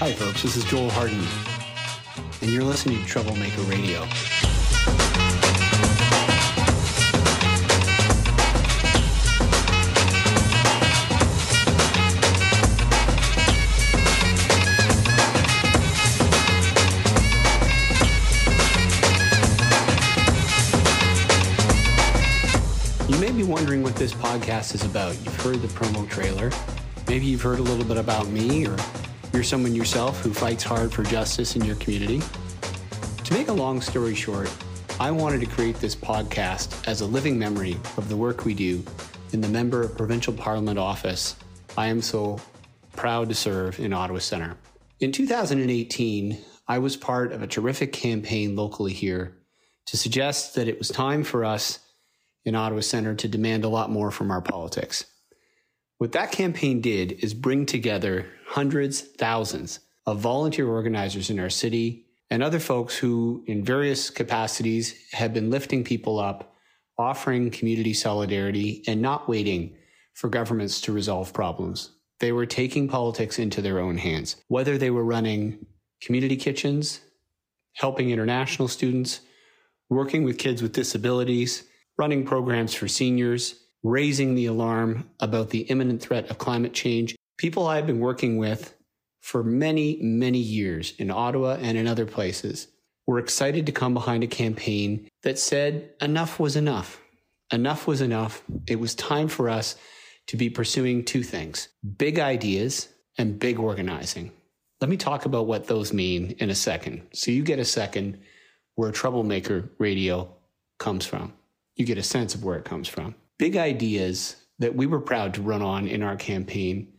Hi, folks. This is Joel Harden, and you're listening to Troublemaker Radio. You may be wondering what this podcast is about. You've heard the promo trailer. Maybe you've heard a little bit about me, or you're someone yourself who fights hard for justice in your community. To make a long story short, I wanted to create this podcast as a living memory of the work we do in the Member of Provincial Parliament office I am so proud to serve in Ottawa Centre. In 2018, I was part of a terrific campaign locally here to suggest that it was time for us in Ottawa Centre to demand a lot more from our politics. What that campaign did is bring together hundreds, thousands of volunteer organizers in our city and other folks who, in various capacities, have been lifting people up, offering community solidarity, and not waiting for governments to resolve problems. They were taking politics into their own hands, whether they were running community kitchens, helping international students, working with kids with disabilities, running programs for seniors, raising the alarm about the imminent threat of climate change. People I've been working with for many, many years in Ottawa and in other places were excited to come behind a campaign that said enough was enough. Enough was enough. It was time for us to be pursuing two things big ideas and big organizing. Let me talk about what those mean in a second. So you get a second where Troublemaker Radio comes from. You get a sense of where it comes from. Big ideas that we were proud to run on in our campaign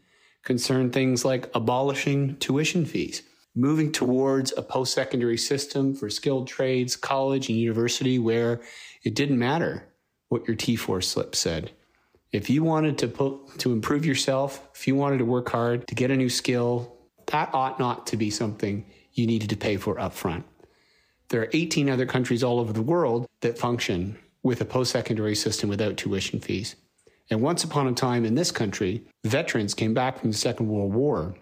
concern things like abolishing tuition fees, moving towards a post secondary system for skilled trades, college, and university where it didn't matter what your T4 slip said. If you wanted to put, to improve yourself, if you wanted to work hard to get a new skill, that ought not to be something you needed to pay for upfront. There are 18 other countries all over the world that function with a post secondary system without tuition fees. And once upon a time in this country, veterans came back from the Second World War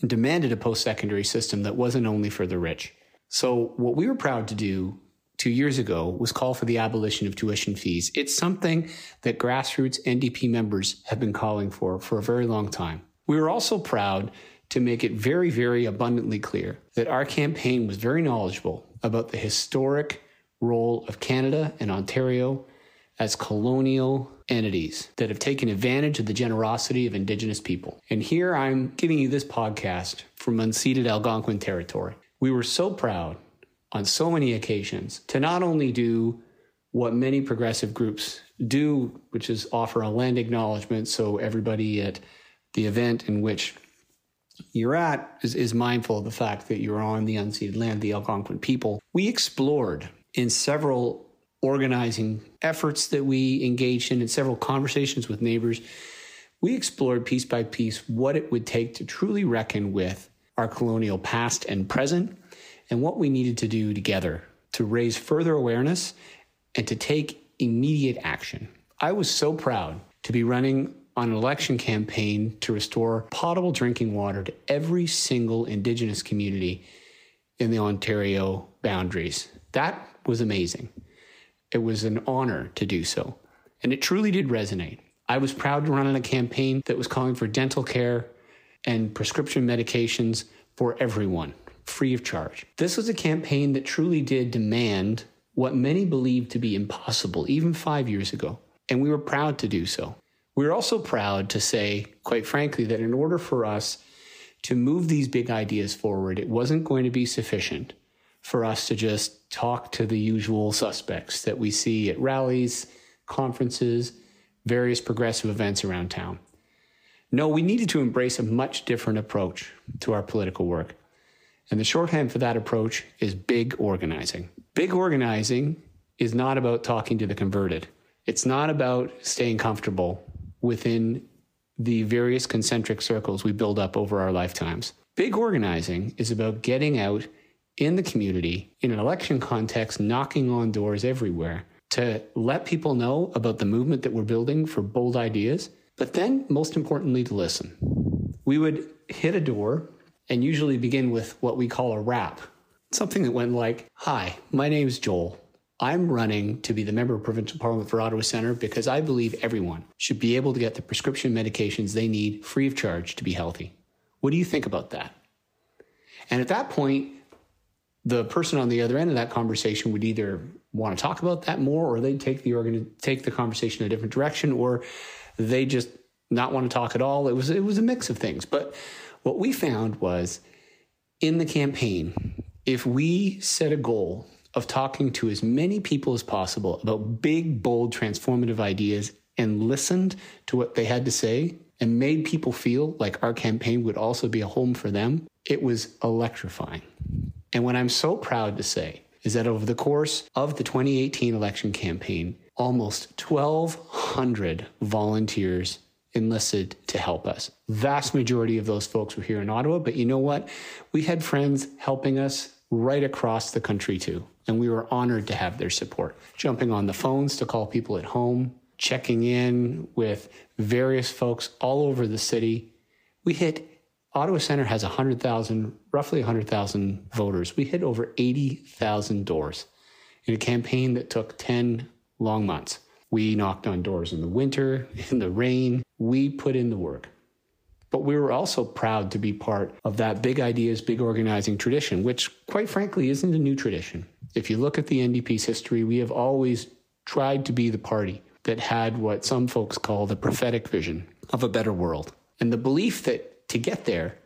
and demanded a post secondary system that wasn't only for the rich. So, what we were proud to do two years ago was call for the abolition of tuition fees. It's something that grassroots NDP members have been calling for for a very long time. We were also proud to make it very, very abundantly clear that our campaign was very knowledgeable about the historic role of Canada and Ontario as colonial entities that have taken advantage of the generosity of Indigenous people. And here I'm giving you this podcast from unceded Algonquin territory. We were so proud on so many occasions to not only do what many progressive groups do, which is offer a land acknowledgement so everybody at the event in which you're at is, is mindful of the fact that you're on the unceded land, the Algonquin people. We explored in several organizing efforts that we engaged in, in several conversations with neighbors, we explored piece by piece what it would take to truly reckon with our colonial past and present and what we needed to do together to raise further awareness and to take immediate action. I was so proud to be running on an election campaign to restore potable drinking water to every single Indigenous community in the Ontario boundaries. That was amazing. It was an honor to do so. And it truly did resonate. I was proud to run on a campaign that was calling for dental care and prescription medications for everyone, free of charge. This was a campaign that truly did demand what many believed to be impossible, even five years ago. And we were proud to do so. We were also proud to say, quite frankly, that in order for us to move these big ideas forward, it wasn't going to be sufficient for us to just talk to the usual suspects that we see at rallies, conferences, various progressive events around town. No, we needed to embrace a much different approach to our political work. And the shorthand for that approach is big organizing. Big organizing is not about talking to the converted. It's not about staying comfortable within the various concentric circles we build up over our lifetimes. Big organizing is about getting out in the community, in an election context, knocking on doors everywhere to let people know about the movement that we're building for bold ideas, but then, most importantly, to listen. We would hit a door and usually begin with what we call a rap. Something that went like, Hi, my name's Joel. I'm running to be the member of provincial parliament for Ottawa Centre because I believe everyone should be able to get the prescription medications they need free of charge to be healthy. What do you think about that? And at that point, the person on the other end of that conversation would either want to talk about that more or they'd take the organ take the conversation a different direction or they just not want to talk at all. It was it was a mix of things. But what we found was in the campaign, if we set a goal of talking to as many people as possible about big, bold, transformative ideas and listened to what they had to say and made people feel like our campaign would also be a home for them, it was electrifying. And what I'm so proud to say is that over the course of the 2018 election campaign, almost 1,200 volunteers enlisted to help us. Vast majority of those folks were here in Ottawa, but you know what? We had friends helping us right across the country too. And we were honored to have their support. Jumping on the phones to call people at home, checking in with various folks all over the city. We hit Ottawa Centre has 100,000, roughly 100,000 voters. We hit over 80,000 doors in a campaign that took 10 long months. We knocked on doors in the winter, in the rain. We put in the work. But we were also proud to be part of that big ideas, big organizing tradition, which, quite frankly, isn't a new tradition. If you look at the NDP's history, we have always tried to be the party that had what some folks call the prophetic vision of a better world. And the belief that to get there,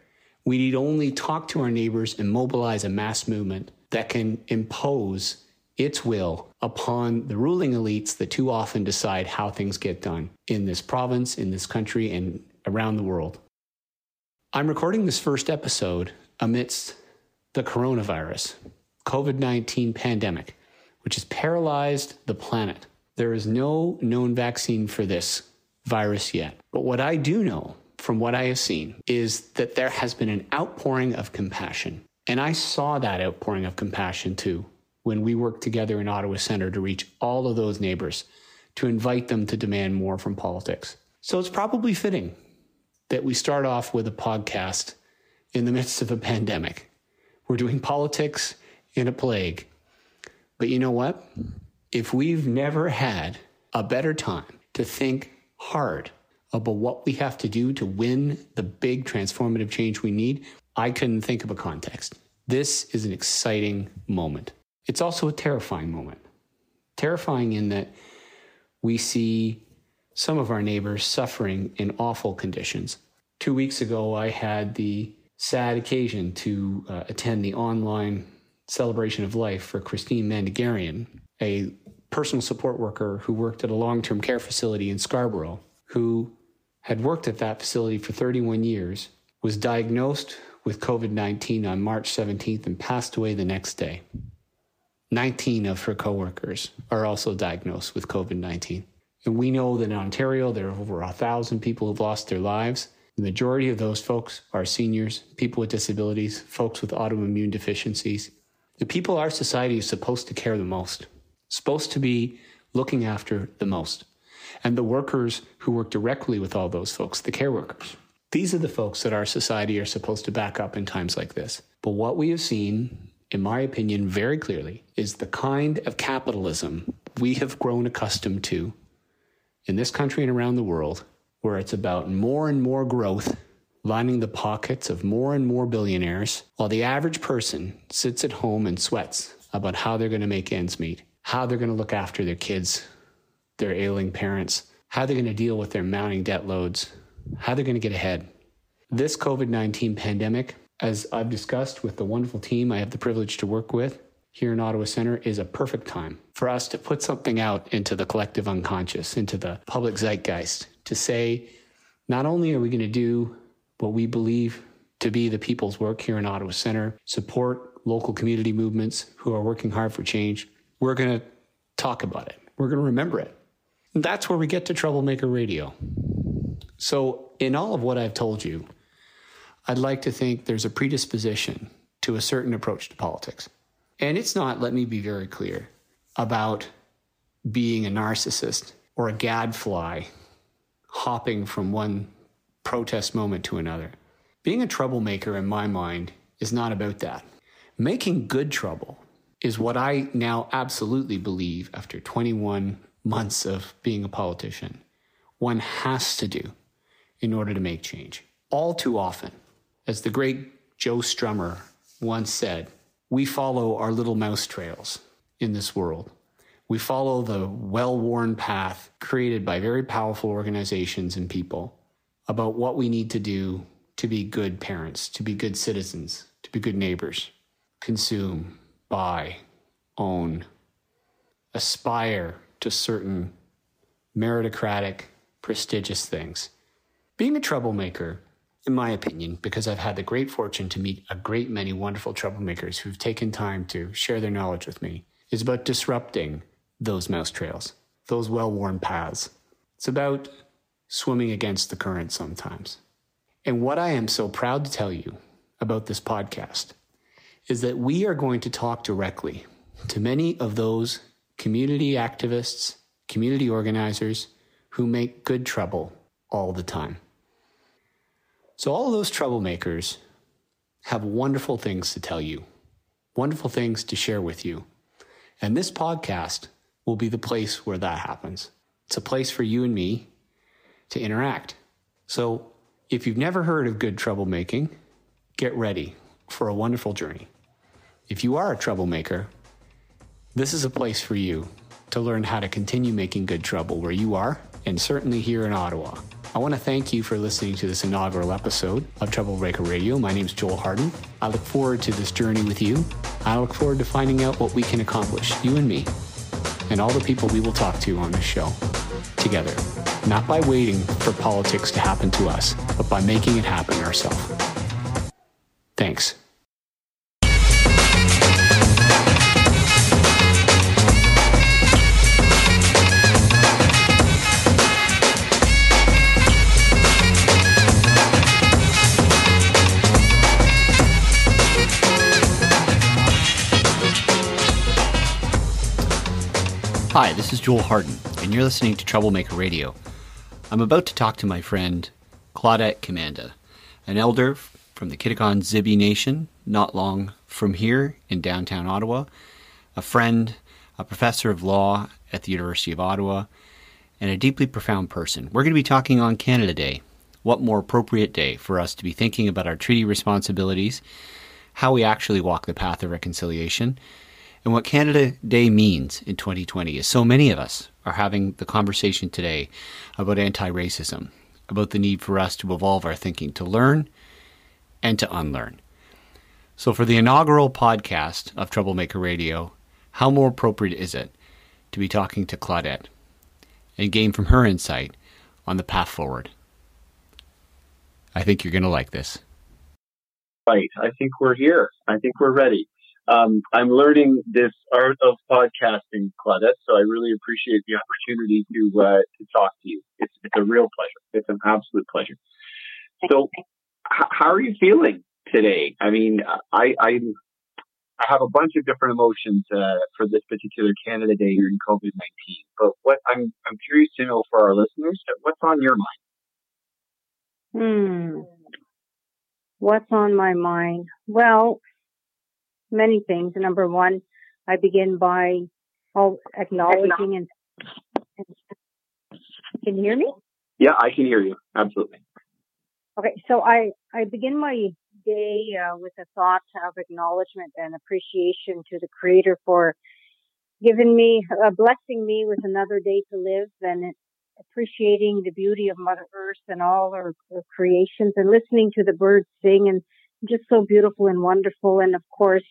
we need only talk to our neighbors and mobilize a mass movement that can impose its will upon the ruling elites that too often decide how things get done in this province, in this country, and around the world. I'm recording this first episode amidst the coronavirus, COVID 19 pandemic, which has paralyzed the planet. There is no known vaccine for this virus yet. But what I do know from what I have seen is that there has been an outpouring of compassion. And I saw that outpouring of compassion too when we worked together in Ottawa Centre to reach all of those neighbors to invite them to demand more from politics. So it's probably fitting that we start off with a podcast in the midst of a pandemic. We're doing politics in a plague. But you know what? If we've never had a better time to think hard about what we have to do to win the big transformative change we need, I couldn't think of a context. This is an exciting moment. It's also a terrifying moment. Terrifying in that we see some of our neighbors suffering in awful conditions. Two weeks ago, I had the sad occasion to uh, attend the online celebration of life for Christine Mandegarian, a personal support worker who worked at a long term care facility in Scarborough, who had worked at that facility for 31 years, was diagnosed with COVID 19 on March 17th, and passed away the next day. 19 of her coworkers are also diagnosed with COVID 19. And we know that in Ontario, there are over a thousand people who've lost their lives. The majority of those folks are seniors, people with disabilities, folks with autoimmune deficiencies. The people our society is supposed to care the most, supposed to be looking after the most. And the workers who work directly with all those folks, the care workers. These are the folks that our society are supposed to back up in times like this. But what we have seen, in my opinion, very clearly, is the kind of capitalism we have grown accustomed to in this country and around the world, where it's about more and more growth lining the pockets of more and more billionaires, while the average person sits at home and sweats about how they're going to make ends meet, how they're going to look after their kids, their ailing parents, how they're going to deal with their mounting debt loads, how they're going to get ahead. This COVID 19 pandemic, as I've discussed with the wonderful team I have the privilege to work with, here in Ottawa Centre is a perfect time for us to put something out into the collective unconscious, into the public zeitgeist, to say, not only are we going to do what we believe to be the people's work here in Ottawa Centre, support local community movements who are working hard for change, we're going to talk about it. We're going to remember it. That's where we get to Troublemaker Radio. So, in all of what I've told you, I'd like to think there's a predisposition to a certain approach to politics. And it's not, let me be very clear, about being a narcissist or a gadfly hopping from one protest moment to another. Being a troublemaker, in my mind, is not about that. Making good trouble is what I now absolutely believe after 21 months of being a politician, one has to do in order to make change. All too often, as the great Joe Strummer once said, we follow our little mouse trails in this world. We follow the well worn path created by very powerful organizations and people about what we need to do to be good parents, to be good citizens, to be good neighbors, consume, buy, own, aspire to certain meritocratic, prestigious things. Being a troublemaker, in my opinion, because I've had the great fortune to meet a great many wonderful troublemakers who've taken time to share their knowledge with me, is about disrupting those mouse trails, those well worn paths. It's about swimming against the current sometimes. And what I am so proud to tell you about this podcast is that we are going to talk directly to many of those community activists, community organizers who make good trouble all the time. So, all of those troublemakers have wonderful things to tell you, wonderful things to share with you. And this podcast will be the place where that happens. It's a place for you and me to interact. So, if you've never heard of good troublemaking, get ready for a wonderful journey. If you are a troublemaker, this is a place for you to learn how to continue making good trouble where you are, and certainly here in Ottawa. I want to thank you for listening to this inaugural episode of Troublemaker Radio. My name is Joel Harden. I look forward to this journey with you. I look forward to finding out what we can accomplish, you and me, and all the people we will talk to on this show together. Not by waiting for politics to happen to us, but by making it happen ourselves. Thanks. Hi, this is Joel Harden, and you're listening to Troublemaker Radio. I'm about to talk to my friend Claudette Commanda, an elder from the Kitigan Zibi Nation, not long from here in downtown Ottawa, a friend, a professor of law at the University of Ottawa, and a deeply profound person. We're going to be talking on Canada Day. What more appropriate day for us to be thinking about our treaty responsibilities, how we actually walk the path of reconciliation, and what Canada Day means in 2020 is so many of us are having the conversation today about anti racism, about the need for us to evolve our thinking, to learn and to unlearn. So, for the inaugural podcast of Troublemaker Radio, how more appropriate is it to be talking to Claudette and gain from her insight on the path forward? I think you're going to like this. Right. I think we're here. I think we're ready um, I'm learning this art of podcasting, Claudette. So I really appreciate the opportunity to uh, to talk to you. It's it's a real pleasure. It's an absolute pleasure. So, h- how are you feeling today? I mean, I I, I have a bunch of different emotions uh, for this particular Canada Day during COVID nineteen. But what I'm I'm curious to know for our listeners, what's on your mind? Hmm. What's on my mind? Well, many things. Number one, I begin by all acknowledging and, and can you hear me? Yeah, I can hear you. Absolutely. Okay, so I I begin my day uh, with a thought of acknowledgement and appreciation to the Creator for giving me, uh, blessing me with another day to live, and appreciating the beauty of Mother Earth and all her, her creations, and listening to the birds sing, and just so beautiful and wonderful. And of course,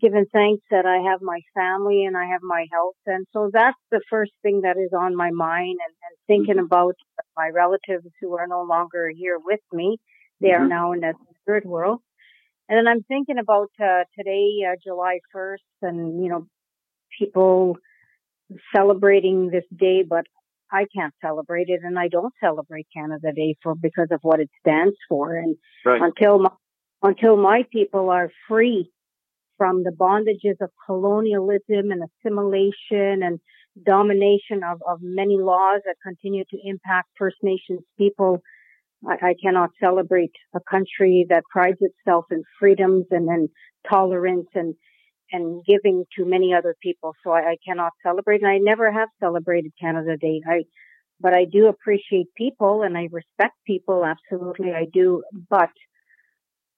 given thanks that I have my family and I have my health. And so that's the first thing that is on my mind and, and thinking mm-hmm. about my relatives who are no longer here with me. They mm-hmm. are now in the third world. And then I'm thinking about uh, today, uh, July 1st, and, you know, people celebrating this day, but I can't celebrate it and I don't celebrate Canada Day for because of what it stands for. And right. until my, until my people are free from the bondages of colonialism and assimilation and domination of, of many laws that continue to impact First Nations people. I, I cannot celebrate a country that prides itself in freedoms and then tolerance and and giving to many other people. So I, I cannot celebrate, and I never have celebrated Canada Day. I, but I do appreciate people and I respect people. Absolutely, I do. But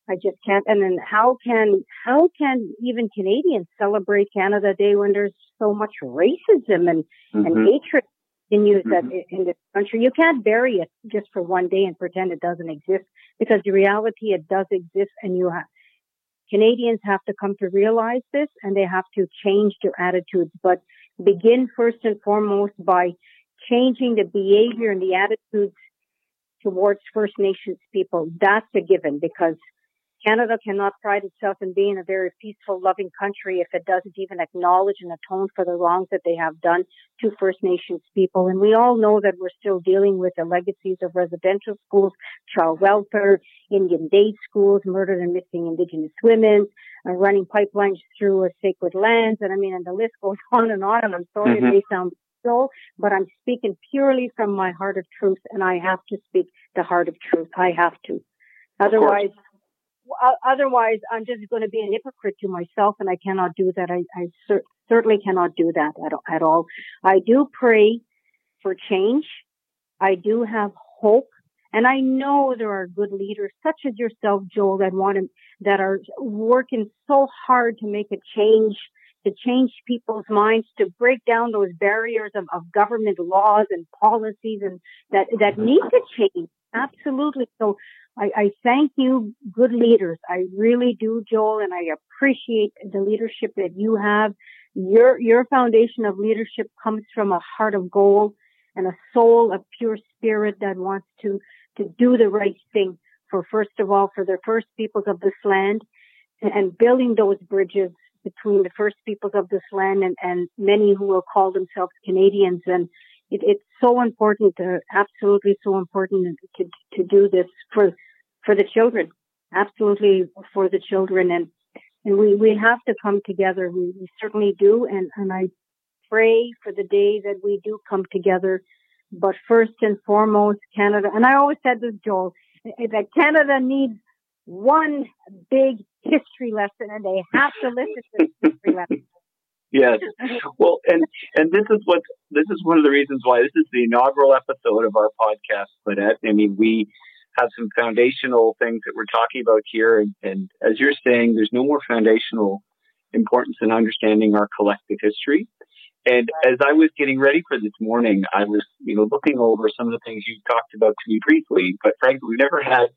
I just can't. And then how can how can even Canadians celebrate Canada Day when there's so much racism and mm-hmm. and hatred continues mm-hmm. that in this country? You can't bury it just for one day and pretend it doesn't exist because the reality it does exist, and you have Canadians have to come to realize this and they have to change their attitudes. But begin first and foremost by changing the behavior and the attitudes towards First Nations people. That's a given because Canada cannot pride itself in being a very peaceful, loving country if it doesn't even acknowledge and atone for the wrongs that they have done to First Nations people. And we all know that we're still dealing with the legacies of residential schools, child welfare, Indian day schools, murdered and missing Indigenous women, uh, running pipelines through a sacred lands. And I mean, and the list goes on and on. And I'm sorry mm-hmm. it may sound so, but I'm speaking purely from my heart of truth and I have to speak the heart of truth. I have to. Otherwise, otherwise, I'm just going to be an hypocrite to myself, and I cannot do that. I, I cer- certainly cannot do that at, at all. I do pray for change. I do have hope. And I know there are good leaders such as yourself, Joel, that want to, that are working so hard to make a change, to change people's minds, to break down those barriers of, of government laws and policies and that, that mm-hmm. need to change. Absolutely. So I, I thank you, good leaders. I really do, Joel, and I appreciate the leadership that you have. Your, your foundation of leadership comes from a heart of gold and a soul of pure spirit that wants to, to do the right thing for, first of all, for the first peoples of this land and building those bridges between the first peoples of this land and, and many who will call themselves Canadians. And it, it's so important, uh, absolutely so important to, to do this for for the children, absolutely for the children. And, and we, we have to come together. We, we certainly do. And, and I pray for the day that we do come together. But first and foremost, Canada, and I always said this, Joel, that Canada needs one big history lesson and they have to listen to history lesson. Yes. Well, and and this is what this is one of the reasons why this is the inaugural episode of our podcast. But I mean, we have some foundational things that we're talking about here. And, and as you're saying, there's no more foundational importance in understanding our collective history. And as I was getting ready for this morning, I was, you know, looking over some of the things you talked about to me briefly, but frankly, we've never had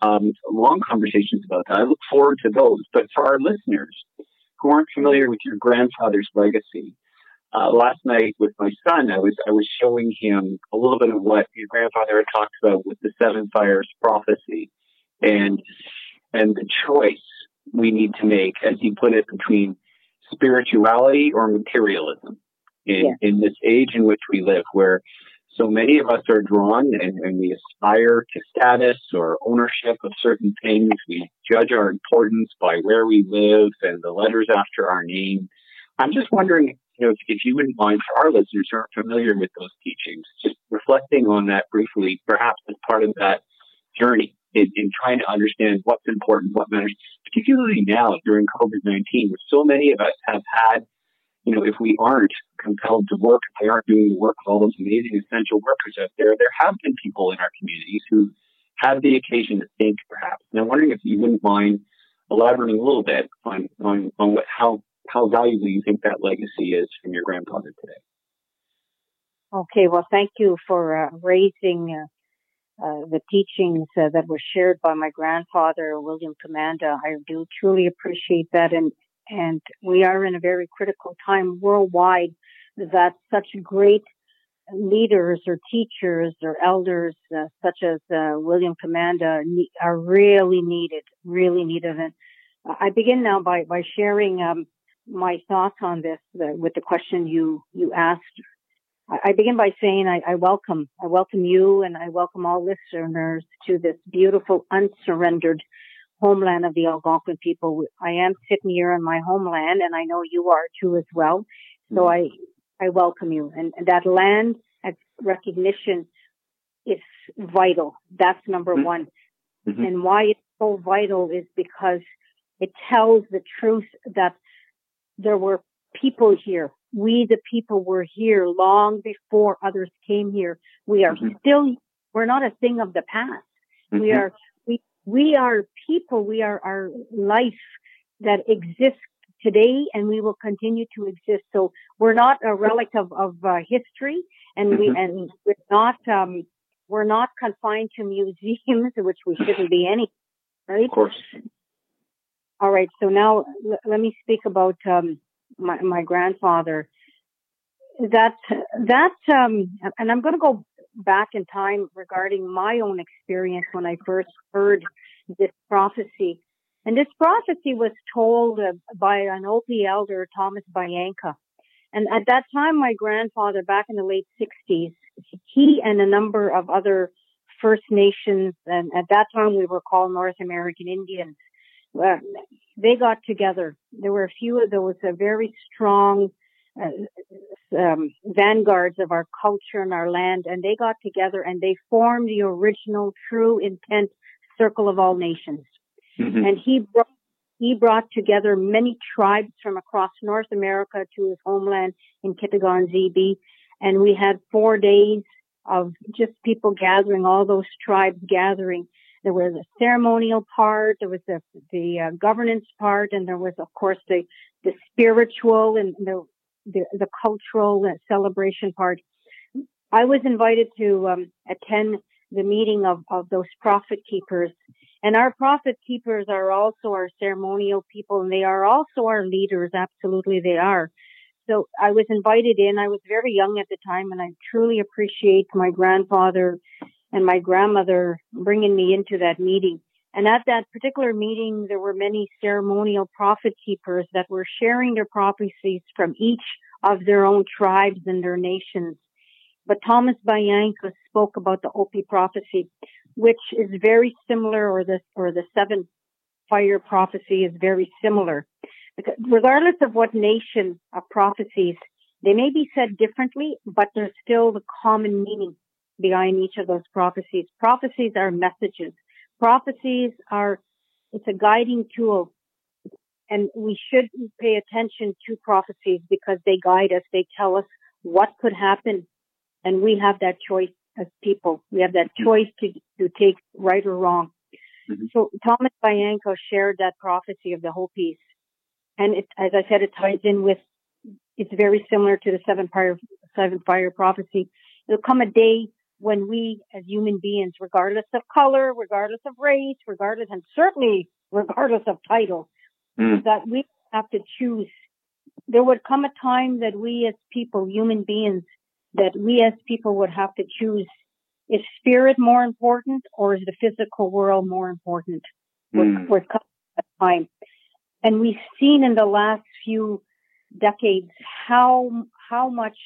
um, long conversations about that. I look forward to those. But for our listeners who aren't familiar with your grandfather's legacy, uh, last night with my son, I was I was showing him a little bit of what your grandfather had talked about with the seven fires prophecy, and and the choice we need to make, as he put it, between spirituality or materialism in, yeah. in this age in which we live, where so many of us are drawn and, and we aspire to status or ownership of certain things. We judge our importance by where we live and the letters after our name. I'm just wondering you know, if, if you wouldn't mind for our listeners who aren't familiar with those teachings, just reflecting on that briefly, perhaps as part of that journey in, in trying to understand what's important, what matters, particularly now during COVID-19, where so many of us have had, you know, if we aren't compelled to work, if we aren't doing the work of all those amazing essential workers out there, there have been people in our communities who have the occasion to think perhaps. And I'm wondering if you wouldn't mind elaborating a little bit on, on, on what, how how valuable you think that legacy is from your grandfather today. Okay, well, thank you for uh, raising uh, uh, the teachings uh, that were shared by my grandfather, William Commanda. I do truly appreciate that, and and we are in a very critical time worldwide that such great leaders or teachers or elders uh, such as uh, William Commanda are really needed, really needed. And I begin now by by sharing. Um, my thoughts on this the, with the question you you asked. I, I begin by saying I, I, welcome I welcome you and I welcome all listeners to this beautiful unsurrendered homeland of the Algonquin people. I am sitting here in my homeland, and I know you are too as well. So mm-hmm. I I welcome you, and, and that land recognition is vital. That's number Mhm. one. Mhm. And why it's so vital is because it tells the truth that there were people here. We, the people, were here long before others came here. We are Mhm. still, we're not a thing of the past. We Mhm. are, we, are people. We are our life that exists today and we will continue to exist. So we're not a relic of, of uh, history and we, Mhm. and we're not, um, we're not confined to museums, which we shouldn't be any, right? Of course. All right. So now l- let me speak about um, my my grandfather. That that um, and I'm going to go back in time regarding my own experience when I first heard this prophecy. And this prophecy was told uh, by an Hopi elder, Thomas Banyacya. And at that time, my grandfather, back in the late 60s, he and a number of other First Nations, and at that time we were called North American Indians, uh, they got together. There were a few of those uh, very strong um, vanguards of our culture and our land, and they got together and they formed the original true intent circle of all nations. Mhm. And he brought, he brought together many tribes from across North America to his homeland in Kitigan Zibi. And we had four days of just people gathering, all those tribes gathering. There was a ceremonial part, there was the, the uh, governance part, and there was, of course, the, the spiritual and the, the, the cultural uh, celebration part. I was invited to um, attend the meeting of, of those prophet keepers. And our prophet keepers are also our ceremonial people and they are also our leaders. Absolutely they are. So I was invited in. I was very young at the time and I truly appreciate my grandfather and my grandmother bringing me into that meeting. And at that particular meeting, there were many ceremonial prophet keepers that were sharing their prophecies from each of their own tribes and their nations. But Thomas Banyacya spoke about the Hopi prophecy, which is very similar, or the or the seven fire prophecy is very similar. Because regardless of what nation of prophecies, they may be said differently, but there's still the common meaning behind each of those prophecies. Prophecies are messages. Prophecies are it's a guiding tool and we should pay attention to prophecies because they guide us. They tell us what could happen and we have that choice as people. We have that choice to, to take right or wrong. Mhm. So Thomas Banyacya shared that prophecy of the whole piece. And it, as I said, it ties in with, it's very similar to the seven fire, seven fire prophecy. There'll come a day when we as human beings, regardless of color, regardless of race, regardless, and certainly regardless of title, Mm. that we have to choose. There would come a time that we as people, human beings, that we as people would have to choose. Is spirit more important or is the physical world more important? We're, Mm. we're coming to that time. And we've seen in the last few decades how, how much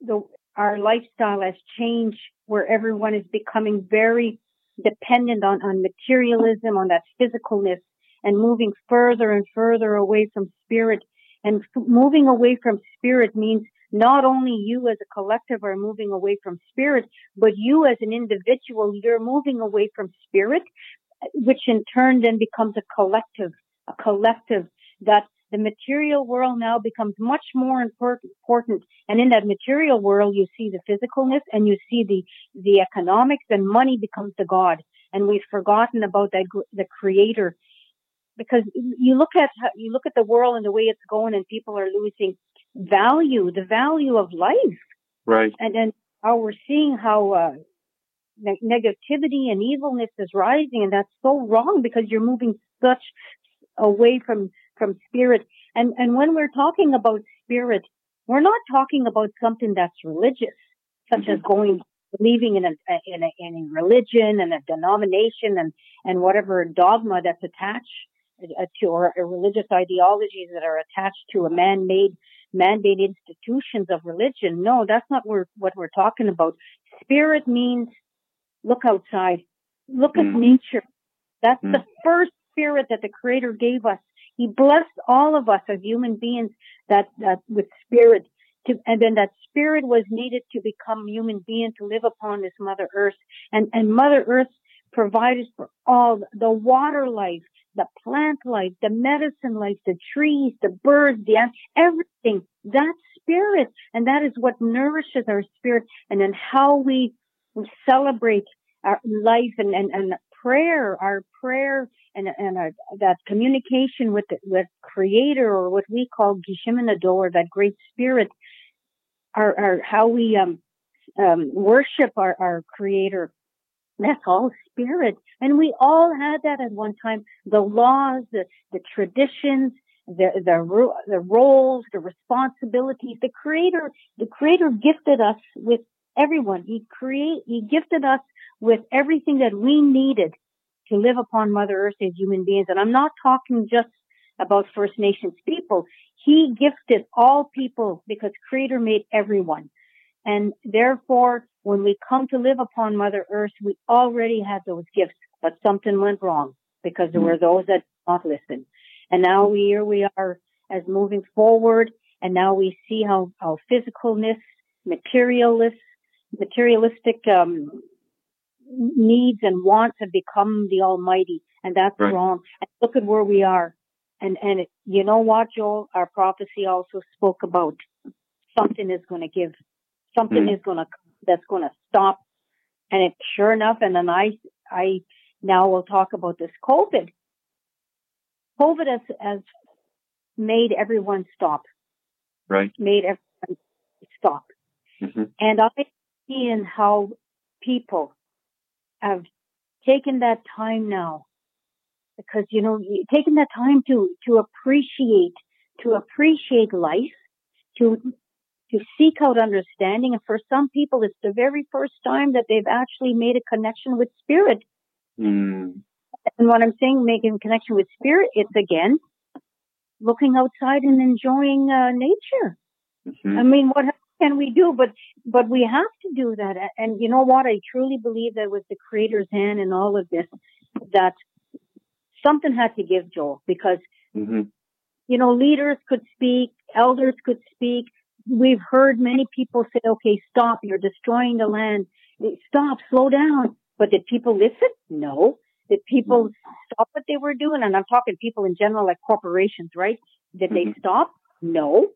the, our lifestyle has changed where everyone is becoming very dependent on, on materialism, on that physicalness and moving further and further away from spirit. And f- moving away from spirit means not only you as a collective are moving away from spirit, but you as an individual, you're moving away from spirit, which in turn then becomes a collective, a collective that the material world now becomes much more important. And in that material world, you see the physicalness and you see the, the economics and money becomes the God. And we've forgotten about that, the creator because you look at you look at the world and the way it's going and people are losing value the value of life Right. and then how we're seeing how uh, ne- negativity and evilness is rising and that's so wrong because you're moving such away from from spirit and and when we're talking about spirit we're not talking about something that's religious such as going believing in a in a in a religion and a denomination and and whatever dogma that's attached uh, to or religious ideologies that are attached to a man-made man-made institutions of religion. No, that's not what, what we're talking about. Spirit means look outside, look at Mm. nature. That's Mm. the first spirit that the Creator gave us. He blessed all of us as human beings that that with spirit. to, and then that spirit was needed to become human being to live upon this Mother Earth. And, and Mother Earth provided for all the water life, the plant life, the medicine life, the trees, the birds, the everything. That spirit, and that is what nourishes our spirit. And then how we we celebrate our life and, and, and prayer, our prayer and, and our, that communication with the, with creator or what we call Gishiminado that great spirit, our, our how we, um, um, worship our, our creator. That's all spirit. And we all had that at one time. The laws, the, the traditions, the, the, the roles, the responsibilities. The creator, the creator gifted us with everyone. He create, he gifted us with everything that we needed to live upon Mother Earth as human beings. And I'm not talking just about First Nations people. He gifted all people because Creator made everyone. And therefore, when we come to live upon Mother Earth, we already have those gifts, but something went wrong because there were those that did not listen. And now we, here we are as moving forward, and now we see how, how physicalness, materialist, materialistic um, needs and wants have become the Almighty, and that's right. wrong. And look at where we are. And and it, you know what, Joel? Our prophecy also spoke about something is going to give, something mm. is going to that's going to stop. And it sure enough, and then I I now will talk about this COVID. COVID has has made everyone stop. Right. Made everyone stop. Mm-hmm. And I see in how people have taken that time now because you know taking that time to to appreciate to appreciate life to to seek out understanding and for some people it's the very first time that they've actually made a connection with spirit mm. and what i'm saying making connection with spirit it's again looking outside and enjoying uh, nature mm-hmm. i mean what can we do? But but we have to do that. And you know what? I truly believe that with the Creator's hand in all of this, that something had to give, Joel, because mm-hmm. you know leaders could speak, elders could speak. We've heard many people say, "Okay, stop! You're destroying the land. Stop! Slow down." But did people listen? No. Did people mm-hmm. stop what they were doing? And I'm talking people in general, like corporations, right? Did mm-hmm. they stop? No.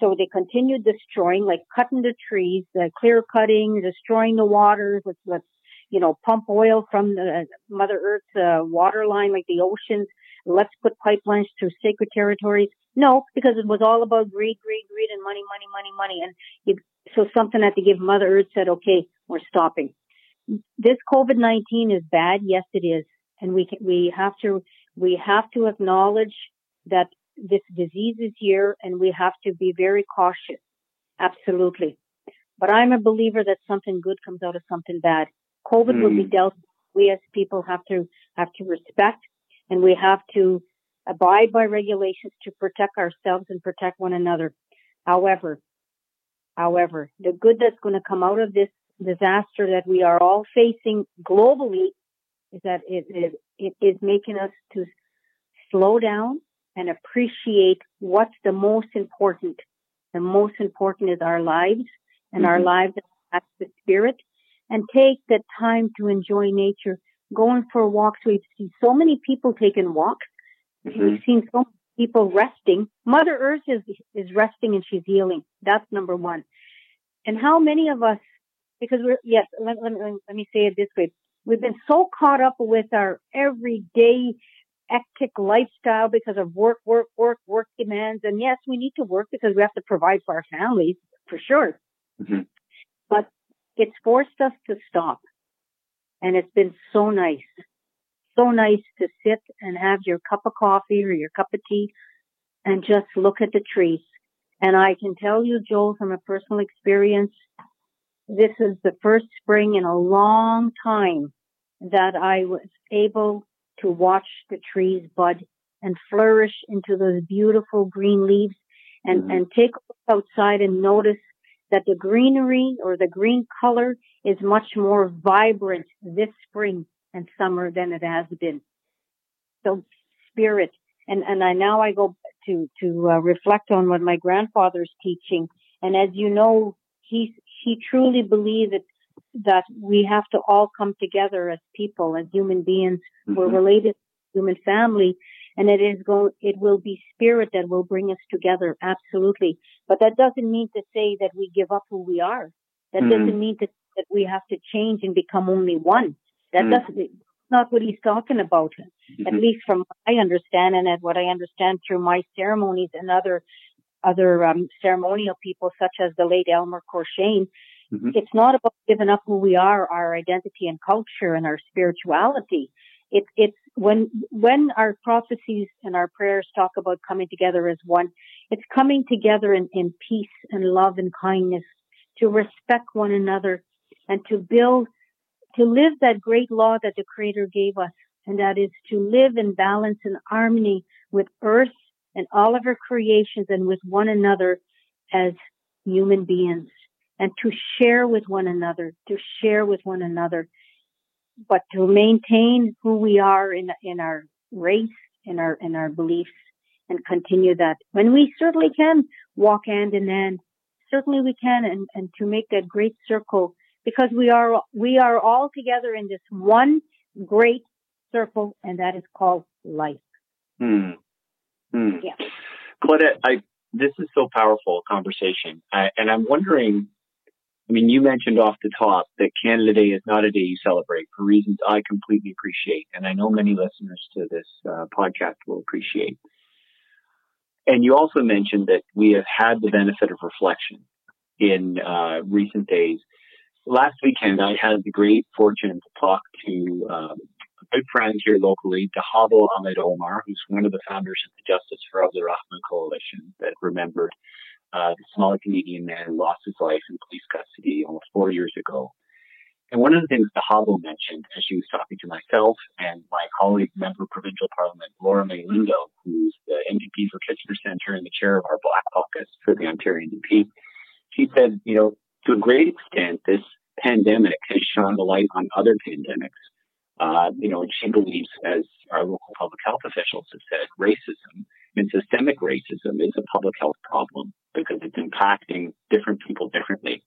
So they continued destroying, like cutting the trees, uh, clear cutting, destroying the waters. Let's, you know, pump oil from the Mother Earth's uh, water line, like the oceans. Let's put pipelines through sacred territories. No, because it was all about greed, greed, greed, and money, money, money, money. And it, so something had to give. Mother Earth said, "Okay, we're stopping." This COVID nineteen is bad. Yes, it is, and we can, we have to we have to acknowledge that this disease is here and we have to be very cautious. Absolutely. But I'm a believer that something good comes out of something bad. COVID mm. will be hmm. dealt. We as people have to have to respect and we have to abide by regulations to protect ourselves and protect one another. However, however, the good that's going to come out of this disaster that we are all facing globally is that it, it, it is making us to slow down, and appreciate what's the most important. The most important is our lives and mm-hmm. our lives as the spirit and take the time to enjoy nature, going for walks. We've seen so many people taking walks. Mm-hmm. We've seen so many people resting. Mother Earth is, is resting and she's healing. That's number one. And how many of us, because we're, yes, let, let, let me say it this way. We've been so caught up with our everyday hectic lifestyle because of work, work, work, work demands. And yes, we need to work because we have to provide for our families for sure. Mm-hmm. But it's forced us to stop. And it's been so nice, so nice to sit and have your cup of coffee or your cup of tea and just look at the trees. And I can tell you, Joel, from a personal experience, this is the first spring in a long time that I was able to watch the trees bud and flourish into those beautiful green leaves and, mm-hmm. and take a look outside and notice that the greenery or the green color is much more vibrant this spring and summer than it has been. So spirit, and, and I now I go to, to uh, reflect on what my grandfather's teaching And as you know, he he truly believed that that we have to all come together as people, as human beings. Mm-hmm. We're related human family, and it is going. It will be spirit that will bring us together, absolutely. But that doesn't mean to say that we give up who we are. That mm-hmm. doesn't mean to, that we have to change and become only one. That mm-hmm. doesn't not what he's talking about. Mm-hmm. At least from what I understand and at what I understand through my ceremonies and other other um, ceremonial people such as the late Elmer Courchene. Mm-hmm. It's not about giving up who we are, our identity and culture and our spirituality. It's it's when when our prophecies and our prayers talk about coming together as one, it's coming together in, in peace and love and kindness to respect one another and to build to live that great law that the Creator gave us, and that is to live in balance and harmony with earth and all of our creations and with one another as human beings and to share with one another, to share with one another, but to maintain who we are in, in our race, in our, in our beliefs and continue that. When we certainly can walk hand in hand, certainly we can and, and to make that great circle because we are we are all together in this one great circle, and that is called life. Hmm. Hmm. Yeah. Claudette, I this is so powerful conversation, I, and I'm wondering. I mean, you mentioned off the top that Canada Day is not a day you celebrate for reasons I completely appreciate, and I know many listeners to this uh, podcast will appreciate. And you also mentioned that we have had the benefit of reflection in uh, recent days last weekend, I had the great fortune to talk to um, a good friend here locally, Dahabo Ahmed Omar, who's one of the founders of the Justice for Abdirahman Coalition that remembered uh, the Somali Canadian man lost his life in police custody almost four years ago. And one of the things Dahabo mentioned as she was talking to myself and my colleague, member of provincial parliament, Laura Mae Lindo, who's the MPP for Kitchener Centre and the chair of our Black Caucus for the Ontario NDP, she said, you know, to a great extent, this pandemic has shone the light on other pandemics. Uh, you know, and she believes, as our local public health officials have said, racism and systemic racism is a public health problem because it's impacting different people differently.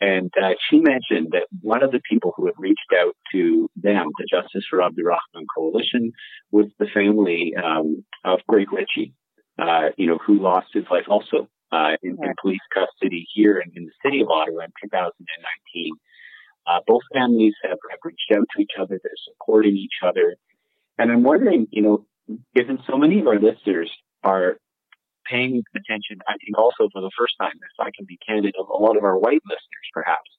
And uh, she mentioned that one of the people who had reached out to them, the Justice for Abdirahman Coalition, was the family um, of Greg Ritchie, uh, you know, who lost his life also uh, in, in, police custody here in, in, the city of Ottawa in 2019. Uh, both families have, have, reached out to each other. They're supporting each other. And I'm wondering, you know, given so many of our listeners are paying attention, I think also for the first time, if I can be candid, a lot of our white listeners perhaps,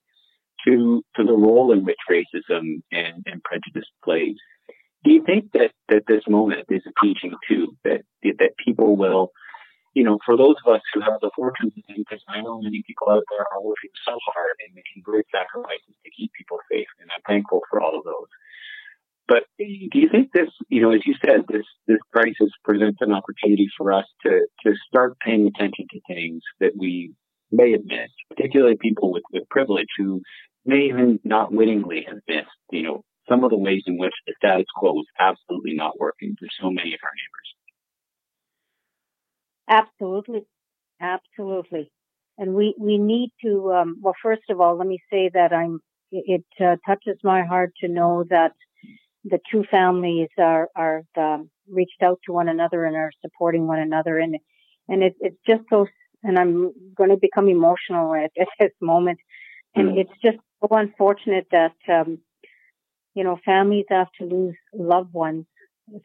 to, to the role in which racism and, and prejudice plays. Do you think that, that this moment is a teaching too, that, that people will you know, for those of us who have the fortune to think, because I know many people out there are working so hard and making great sacrifices to keep people safe, and I'm thankful for all of those. But do you think this, you know, as you said, this this crisis presents an opportunity for us to to start paying attention to things that we may have missed, particularly people with, with privilege who may even not wittingly have missed, you know, some of the ways in which the status quo is absolutely not working for so many of our neighbors. Absolutely. Absolutely. And we, we need to, um, well, first of all, let me say that I'm, it uh, touches my heart to know that the two families are, are, um, reached out to one another and are supporting one another. And, and it, it's just so, and I'm going to become emotional at, at this moment. And mm. it's just so unfortunate that, um, you know, families have to lose loved ones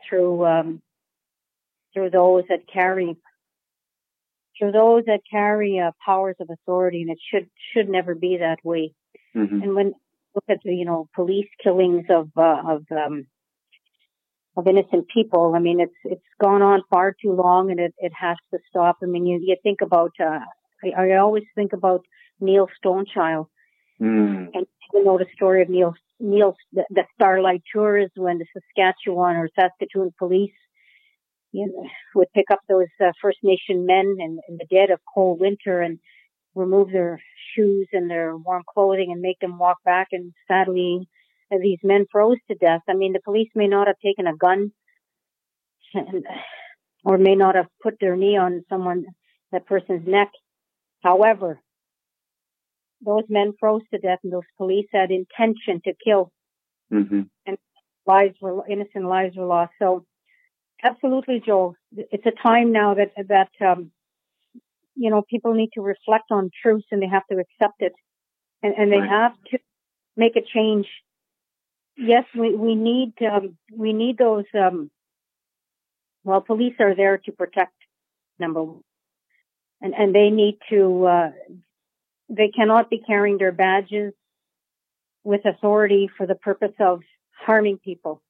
through, um, through those that carry for those that carry uh, powers of authority, and it should should never be that way. Mm-hmm. And when look at the you know police killings of uh, of um, of innocent people, I mean it's it's gone on far too long, and it it has to stop. I mean you you think about uh, I, I always think about Neil Stonechild, mm. and you know the story of Neil Neil the, the Starlight Tours when the Saskatchewan or Saskatoon police you know, would pick up those uh, First Nation men in, in the dead of cold winter and remove their shoes and their warm clothing and make them walk back. And sadly, uh, these men froze to death. I mean, the police may not have taken a gun and, or may not have put their knee on someone, that person's neck However, those men froze to death and those police had intention to kill Mm-hmm. and lives were innocent lives were lost. So absolutely, Joel, it's a time now that that um, you know people need to reflect on truth and they have to accept it, and and they Right. have to make a change. Yes, we we need um, we need those. Um, well, police are there to protect number one, and and they need to. Uh, they cannot be carrying their badges with authority for the purpose of harming people.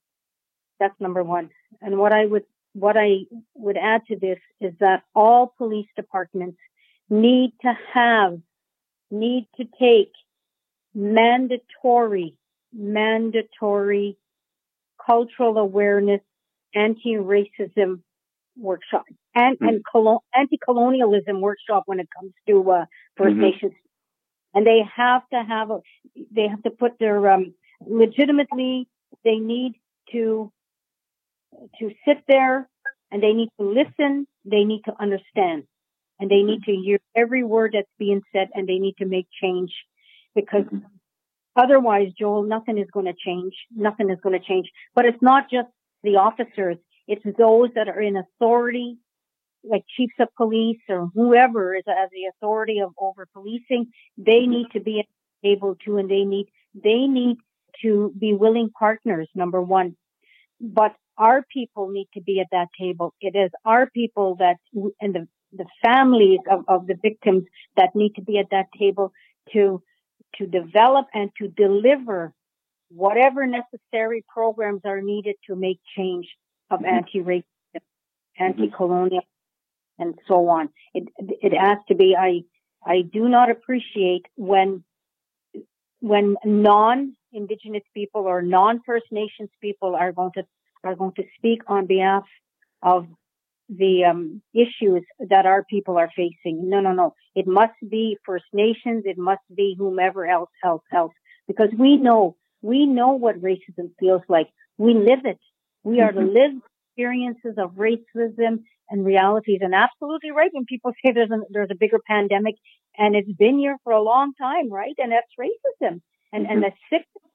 That's number one. And what I would what I would add to this is that all police departments need to have need to take mandatory mandatory cultural awareness anti-racism workshop and Mhm. and colo- anti-colonialism workshop when it comes to uh, 1st Mhm. Nations and they have to have a they have to put their um legitimately they need to to sit there and they need to listen they need to understand and they need to hear every word that's being said and they need to make change because Mhm. otherwise joel nothing is going to change nothing is going to change but it's not just the officers it's those that are in authority like chiefs of police or whoever is as the authority of over policing, they need to be able to and they need they need to be willing partners, number one. But our people need to be at that table. It is our people that and the the families of, of the victims that need to be at that table to to develop and to deliver whatever necessary programs are needed to make change of Mhm. anti-racism, anti-colonial, and so on. It it has to be. I I do not appreciate when when non-indigenous people or non-First Nations people are going to are going to speak on behalf of the um, issues that our people are facing. No, no, no. It must be First Nations. It must be whomever else, else, else, because we know we know what racism feels like. We live it. We are the lived experiences of racism and realities. And absolutely right when people say there's a, there's a bigger pandemic and it's been here for a long time, right? And that's racism. And, and the sickness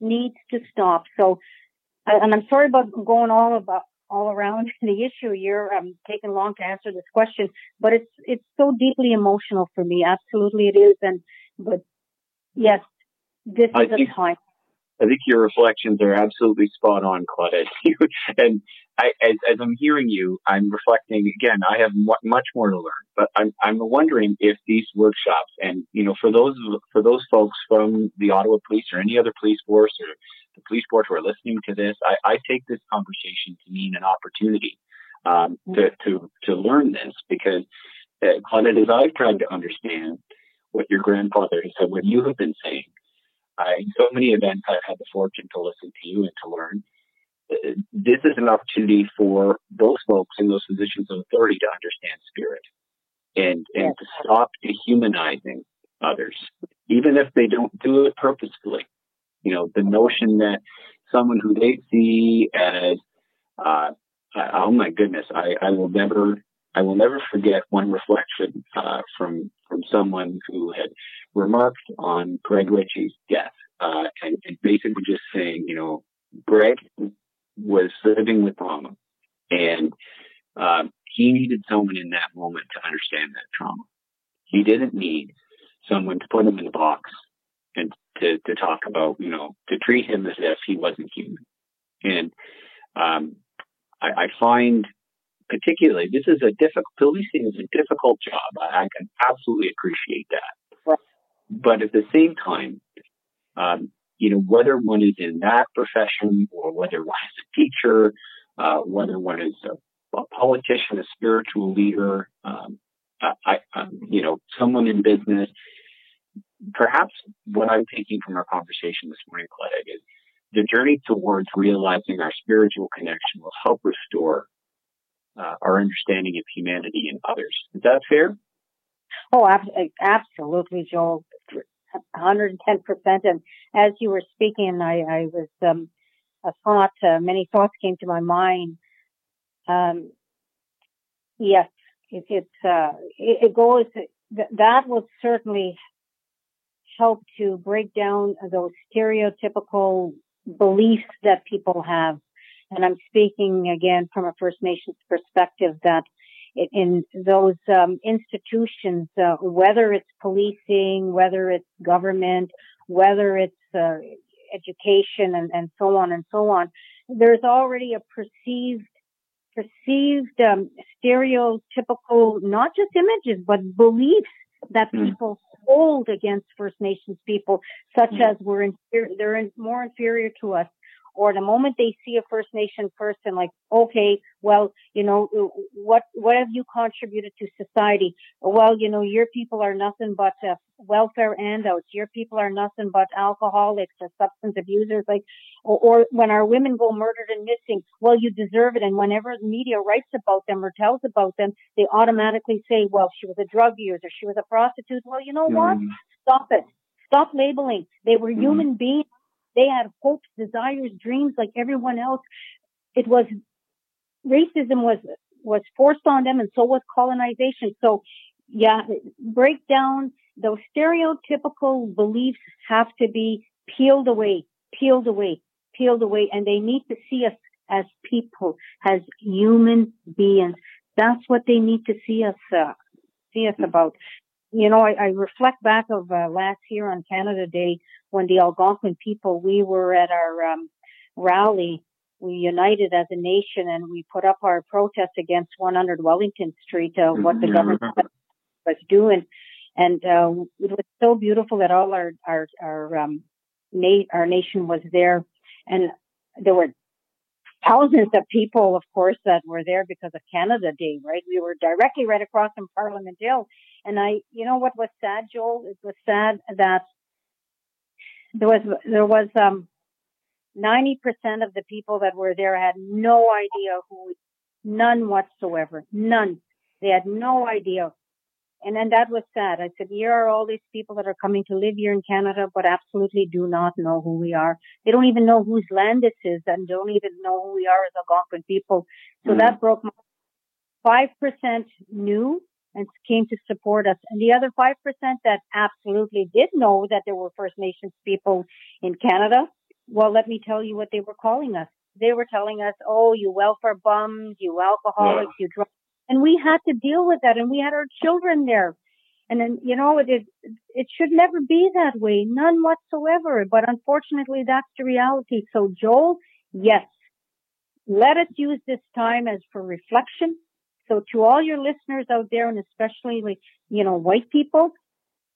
needs to stop. So, and I'm sorry about going all about, all around the issue here. I'm taking long to answer this question, but it's, it's so deeply emotional for me. Absolutely it is. And, but yes, this I is a think- time. I think your reflections are absolutely spot on, Claudette. and I, as, as I'm hearing you, I'm reflecting again. I have mu- much more to learn, but I'm I'm wondering if these workshops and you know for those for those folks from the Ottawa Police or any other police force or the police board who are listening to this, I, I take this conversation to mean an opportunity um, to to to learn this because uh, Claudette, as I've tried to understand what your grandfather has said, what you have been saying. I, in so many events, I've had the fortune to listen to you and to learn. This is an opportunity for those folks in those positions of authority to understand spirit and and Yes. to stop dehumanizing others, even if they don't do it purposefully. You know, the notion that someone who they see as, uh, uh, oh my goodness, I, I will never, I will never forget one reflection uh, from from someone who had remarked on Greg Ritchie's death, uh, and, and basically just saying, you know, Greg was living with trauma, and um, he needed someone in that moment to understand that trauma. He didn't need someone to put him in a box and to, to talk about, you know, to treat him as if he wasn't human. And um, I, I find particularly this is a difficult policing is a difficult job. I, I can absolutely appreciate that. Right. But at the same time, um, you know, whether one is in that profession or whether one is a teacher, uh, whether one is a, a politician, a spiritual leader, um, I, I, um, you know, someone in business, perhaps what I'm taking from our conversation this morning, Claudia, is the journey towards realizing our spiritual connection will help restore uh, our understanding of humanity and others. Is that fair? Oh, ab- absolutely, Joel. 110%. And as you were speaking, I, I was, um, a thought, uh, many thoughts came to my mind. Um, yes, it, it's, uh, it, it goes, th- that will certainly help to break down those stereotypical beliefs that people have. And I'm speaking again from a First Nations perspective that in those um, institutions, uh, whether it's policing, whether it's government, whether it's uh, education, and, and so on and so on, there's already a perceived perceived um, stereotypical, not just images, but beliefs that mm. people hold against First Nations people, such mm. as we're inferior, they're in, more inferior to us, or the moment they see a First Nation person, like, okay, well, you know, what what have you contributed to society? Well, you know, your people are nothing but uh, welfare handouts. Your people are nothing but alcoholics or substance abusers. Like, or, or when our women go murdered and missing, well, you deserve it. And whenever the media writes about them or tells about them, they automatically say, well, she was a drug user, she was a prostitute. Well, you know mm. what? Stop it. Stop labeling. They were mm. human beings they had hopes, desires, dreams like everyone else. It was racism was was forced on them, and so was colonization. So, yeah, break down those stereotypical beliefs have to be peeled away, peeled away, peeled away, and they need to see us as people, as human beings. That's what they need to see us uh, see us about you know, I, I reflect back of uh, last year on Canada Day when the Algonquin people, we were at our um, rally. We united as a nation and we put up our protest against 100 Wellington Street, uh, what the mm-hmm. government was doing. And uh, it was so beautiful that all our our our um, na- our nation was there, and there were thousands of people, of course, that were there because of Canada Day, right? We were directly right across from Parliament Hill. And I, you know what was sad, Joel? It was sad that there was, there was, um, 90% of the people that were there had no idea who, none whatsoever, none. They had no idea and then that was sad. I said, here are all these people that are coming to live here in Canada, but absolutely do not know who we are. They don't even know whose land this is and don't even know who we are as Algonquin people. So mm-hmm. that broke my 5% knew and came to support us. And the other 5% that absolutely did know that there were First Nations people in Canada, well, let me tell you what they were calling us. They were telling us, oh, you welfare bums, you alcoholics, yeah. you drug and we had to deal with that and we had our children there. And then, you know, it, it should never be that way. None whatsoever. But unfortunately, that's the reality. So Joel, yes, let us use this time as for reflection. So to all your listeners out there and especially like, you know, white people,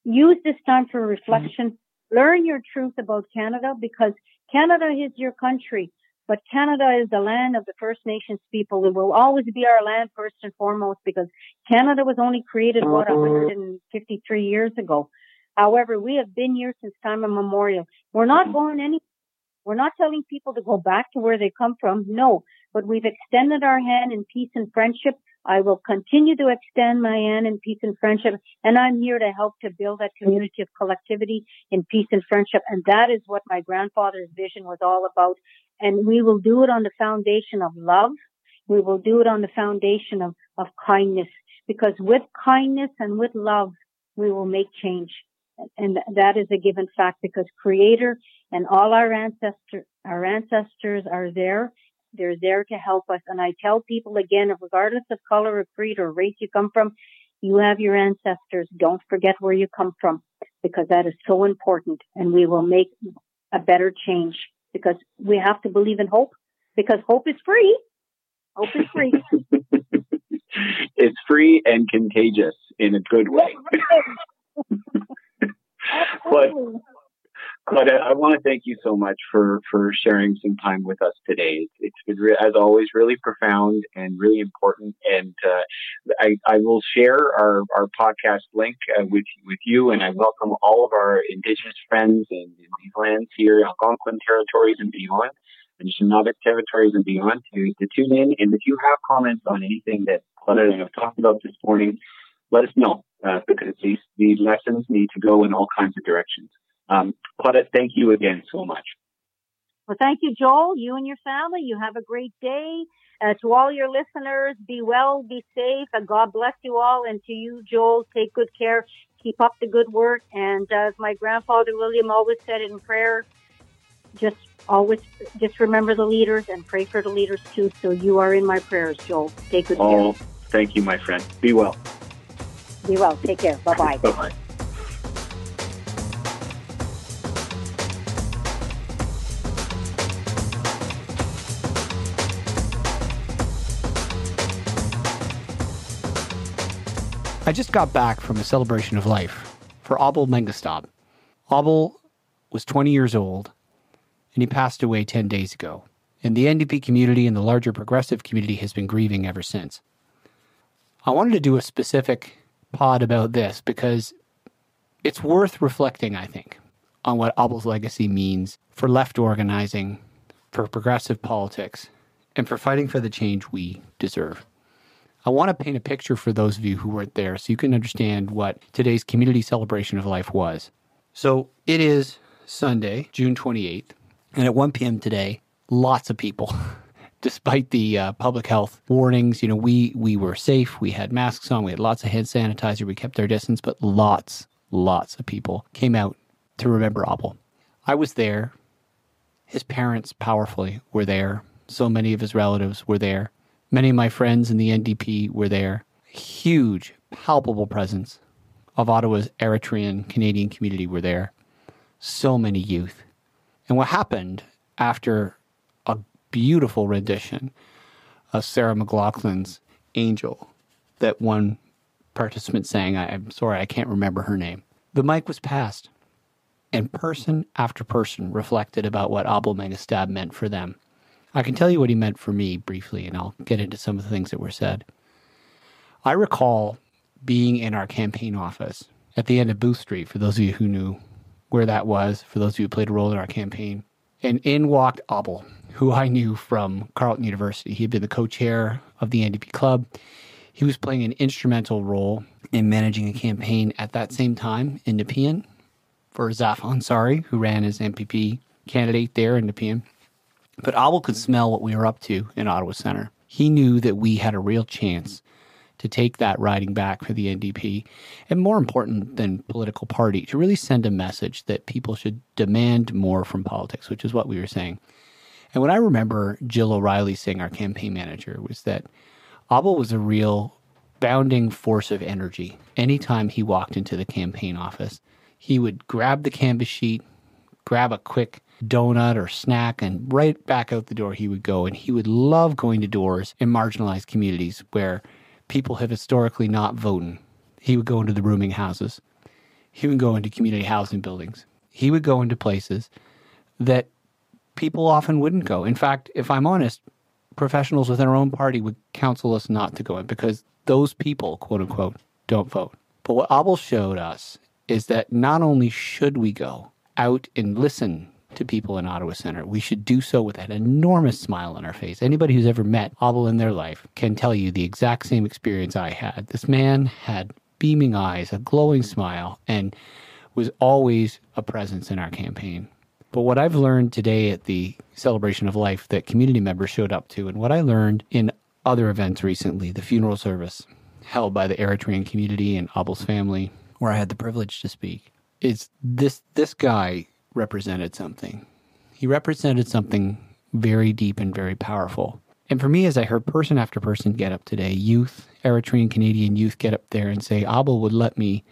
use this time for reflection. Mm-hmm. Learn your truth about Canada because Canada is your country. But Canada is the land of the First Nations people. It will always be our land first and foremost because Canada was only created, what, mm-hmm. 153 years ago. However, we have been here since time immemorial. We're not mm-hmm. going any, we're not telling people to go back to where they come from. No, but we've extended our hand in peace and friendship. I will continue to extend my hand in peace and friendship, and I'm here to help to build that community of collectivity in peace and friendship. And that is what my grandfather's vision was all about. And we will do it on the foundation of love. We will do it on the foundation of, of kindness because with kindness and with love, we will make change. And that is a given fact because creator and all our ancestors, our ancestors are there. They're there to help us. And I tell people again, regardless of color or creed or race you come from, you have your ancestors. Don't forget where you come from because that is so important and we will make a better change because we have to believe in hope because hope is free. Hope is free. it's free and contagious in a good way. but Claudette, I want to thank you so much for, for sharing some time with us today. It's been, re- as always, really profound and really important. And uh, I, I will share our, our podcast link uh, with with you, and I welcome all of our Indigenous friends in, in these lands here, Algonquin territories and beyond, and Anishinaabeg territories and beyond, to, to tune in. And if you have comments on anything that Claudette and I have talked about this morning, let us know uh, because these these lessons need to go in all kinds of directions. Um, Claudette, thank you again so much. Well, thank you, Joel. You and your family, you have a great day. Uh, to all your listeners, be well, be safe, and God bless you all. And to you, Joel, take good care. Keep up the good work. And as my grandfather William always said in prayer, just always just remember the leaders and pray for the leaders too. So you are in my prayers, Joel. Take good Oh, care. thank you, my friend. Be well. Be well. Take care. Bye bye. Bye bye. I just got back from a celebration of life for Abel Mengestab. Abel was 20 years old and he passed away 10 days ago. And the NDP community and the larger progressive community has been grieving ever since. I wanted to do a specific pod about this because it's worth reflecting, I think, on what Abel's legacy means for left organizing, for progressive politics, and for fighting for the change we deserve. I want to paint a picture for those of you who weren't there so you can understand what today's community celebration of life was. So it is Sunday, June 28th, and at 1 p.m. today, lots of people. Despite the uh, public health warnings, you know, we we were safe. We had masks on. We had lots of hand sanitizer. We kept our distance, but lots, lots of people came out to remember Abel. I was there. His parents, powerfully, were there. So many of his relatives were there. Many of my friends in the NDP were there. Huge, palpable presence of Ottawa's Eritrean Canadian community were there. So many youth. And what happened after a beautiful rendition of Sarah McLachlan's Angel that one participant sang, I, I'm sorry, I can't remember her name. The mic was passed, and person after person reflected about what Abel Mengestab meant for them. I can tell you what he meant for me briefly, and I'll get into some of the things that were said. I recall being in our campaign office at the end of Booth Street, for those of you who knew where that was, for those of you who played a role in our campaign. And in walked Abel, who I knew from Carleton University. He had been the co chair of the NDP club. He was playing an instrumental role in managing a campaign at that same time in Nepean for Zaf Ansari, who ran as MPP candidate there in Nepean. But Abel could smell what we were up to in Ottawa Center. He knew that we had a real chance to take that riding back for the NDP, and more important than political party, to really send a message that people should demand more from politics, which is what we were saying. And what I remember Jill O'Reilly saying, our campaign manager, was that Abel was a real bounding force of energy. Anytime he walked into the campaign office, he would grab the canvass sheet, grab a quick donut or snack, and right back out the door he would go. And he would love going to doors in marginalized communities where people have historically not voted. He would go into the rooming houses. He would go into community housing buildings. He would go into places that people often wouldn't go. In fact, if I'm honest, professionals within our own party would counsel us not to go in because those people, quote unquote, don't vote. But what Abel showed us is that not only should we go out and listen to people in Ottawa Center, we should do so with an enormous smile on our face. Anybody who's ever met Abel in their life can tell you the exact same experience I had. This man had beaming eyes, a glowing smile, and was always a presence in our campaign. But what I've learned today at the celebration of life that community members showed up to, and what I learned in other events recently, the funeral service held by the Eritrean community and Abel's family, where I had the privilege to speak, is this this guy represented something. He represented something very deep and very powerful. And for me, as I heard person after person get up today, youth, Eritrean Canadian youth get up there and say, Abel would let me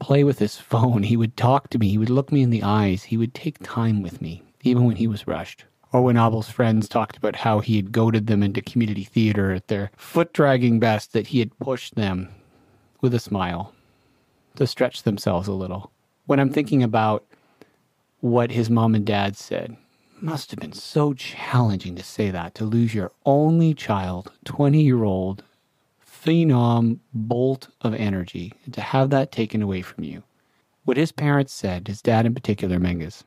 play with his phone. He would talk to me. He would look me in the eyes. He would take time with me, even when he was rushed. Oh, or when Abel's friends talked about how he had goaded them into community theater at their foot dragging best, that he had pushed them with a smile to stretch themselves a little. When I'm thinking about what his mom and dad said, must have been so challenging to say that, to lose your only child, 20 year old phenom bolt of energy, and to have that taken away from you. What his parents said, his dad in particular, Menges,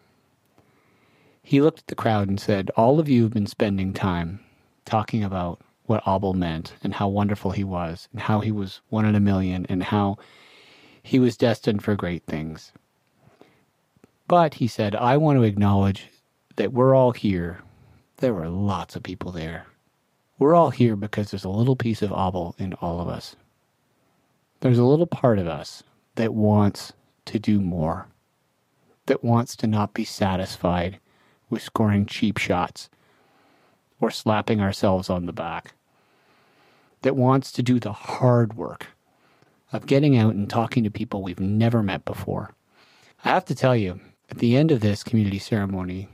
he looked at the crowd and said, All of you have been spending time talking about what Abel meant and how wonderful he was, and how he was one in a million, and how he was destined for great things. But he said, I want to acknowledge that we're all here, there were lots of people there. We're all here because there's a little piece of Abel in all of us. There's a little part of us that wants to do more, that wants to not be satisfied with scoring cheap shots or slapping ourselves on the back, that wants to do the hard work of getting out and talking to people we've never met before. I have to tell you, at the end of this community ceremony,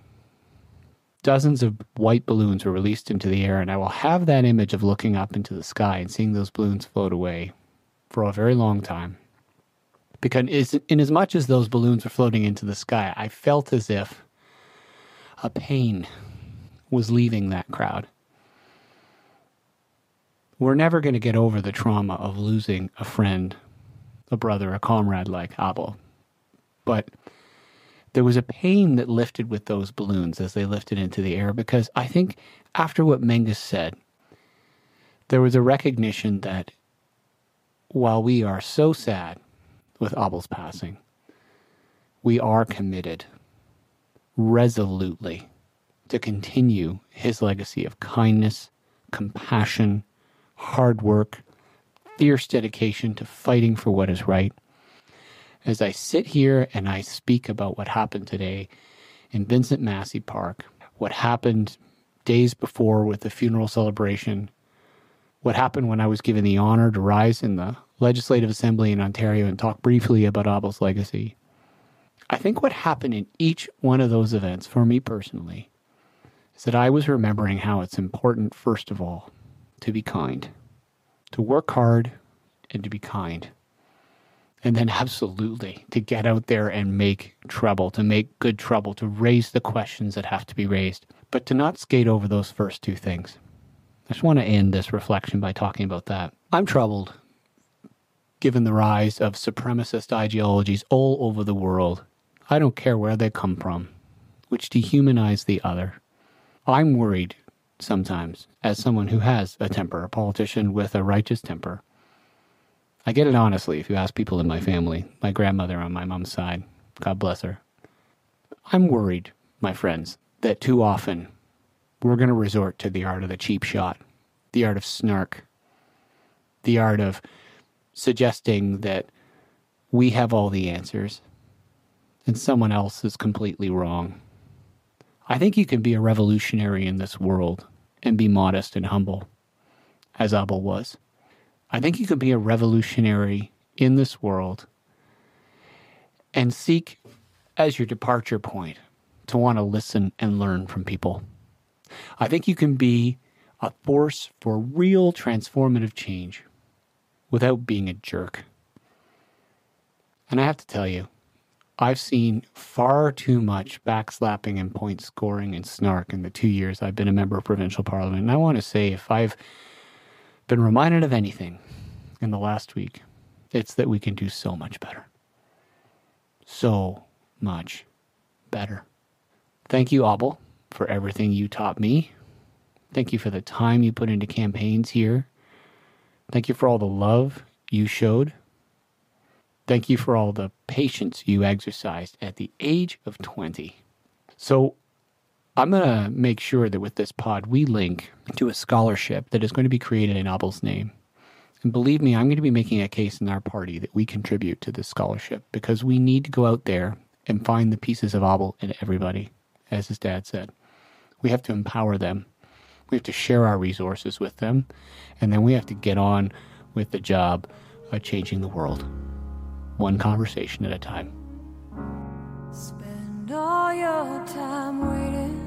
dozens of white balloons were released into the air, and I will have that image of looking up into the sky and seeing those balloons float away for a very long time. Because in as much as those balloons were floating into the sky, I felt as if a pain was leaving that crowd. We're never going to get over the trauma of losing a friend, a brother, a comrade like Abel. But there was a pain that lifted with those balloons as they lifted into the air because I think after what Mengus said, there was a recognition that while we are so sad with Abel's passing, we are committed resolutely to continue his legacy of kindness, compassion, hard work, fierce dedication to fighting for what is right. As I sit here and I speak about what happened today in Vincent Massey Park, what happened days before with the funeral celebration, what happened when I was given the honor to rise in the Legislative Assembly in Ontario and talk briefly about Abel's legacy. I think what happened in each one of those events for me personally is that I was remembering how it's important, first of all, to be kind, to work hard and to be kind. And then, absolutely, to get out there and make trouble, to make good trouble, to raise the questions that have to be raised, but to not skate over those first two things. I just want to end this reflection by talking about that. I'm troubled given the rise of supremacist ideologies all over the world. I don't care where they come from, which dehumanize the other. I'm worried sometimes as someone who has a temper, a politician with a righteous temper. I get it honestly if you ask people in my family, my grandmother on my mom's side, God bless her. I'm worried, my friends, that too often we're going to resort to the art of the cheap shot, the art of snark, the art of suggesting that we have all the answers and someone else is completely wrong. I think you can be a revolutionary in this world and be modest and humble, as Abel was. I think you can be a revolutionary in this world and seek as your departure point to want to listen and learn from people. I think you can be a force for real transformative change without being a jerk. And I have to tell you, I've seen far too much backslapping and point scoring and snark in the two years I've been a member of provincial parliament. And I want to say, if I've been reminded of anything in the last week, it's that we can do so much better. So much better. Thank you, Abel, for everything you taught me. Thank you for the time you put into campaigns here Thank you for all the love you showed. Thank you for all the patience you exercised at the age of 20. So, I'm going to make sure that with this pod, we link to a scholarship that is going to be created in Abel's name. And believe me, I'm going to be making a case in our party that we contribute to this scholarship because we need to go out there and find the pieces of Abel in everybody, as his dad said. We have to empower them we have to share our resources with them, and then we have to get on with the job of changing the world, one conversation at a time. Spend all your time waiting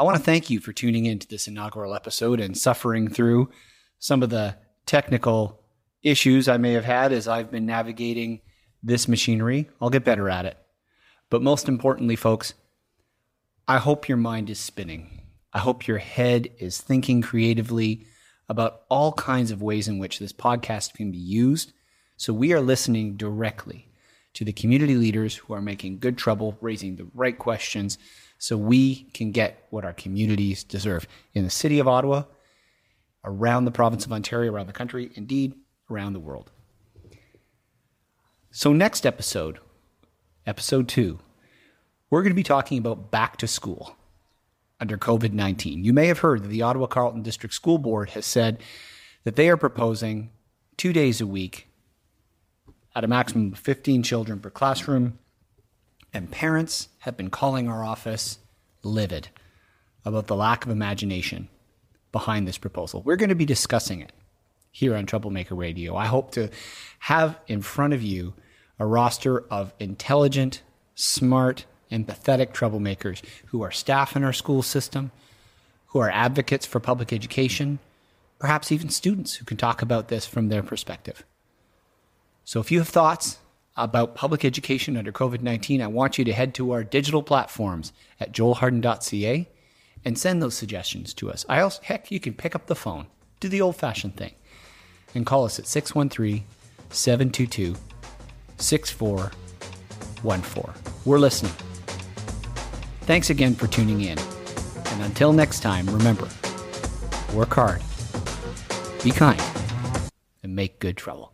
I want to thank you for tuning in to this inaugural episode and suffering through some of the technical issues I may have had as I've been navigating this machinery. I'll get better at it. But most importantly, folks, I hope your mind is spinning. I hope your head is thinking creatively about all kinds of ways in which this podcast can be used. So we are listening directly to the community leaders who are making good trouble, raising the right questions, so we can get what our communities deserve in the city of Ottawa, around the province of Ontario, around the country, indeed, around the world. So, next episode, episode two, we're going to be talking about back to school under COVID 19. You may have heard that the Ottawa Carleton District School Board has said that they are proposing two days a week at a maximum of 15 children per classroom and parents have been calling our office livid about the lack of imagination behind this proposal. We're going to be discussing it here on Troublemaker Radio. I hope to have in front of you a roster of intelligent, smart, empathetic troublemakers who are staff in our school system, who are advocates for public education, perhaps even students who can talk about this from their perspective. So if you have thoughts about public education under COVID 19, I want you to head to our digital platforms at joelharden.ca and send those suggestions to us. I also, heck, you can pick up the phone, do the old fashioned thing, and call us at 613 722 6414. We're listening. Thanks again for tuning in. And until next time, remember work hard, be kind, and make good trouble.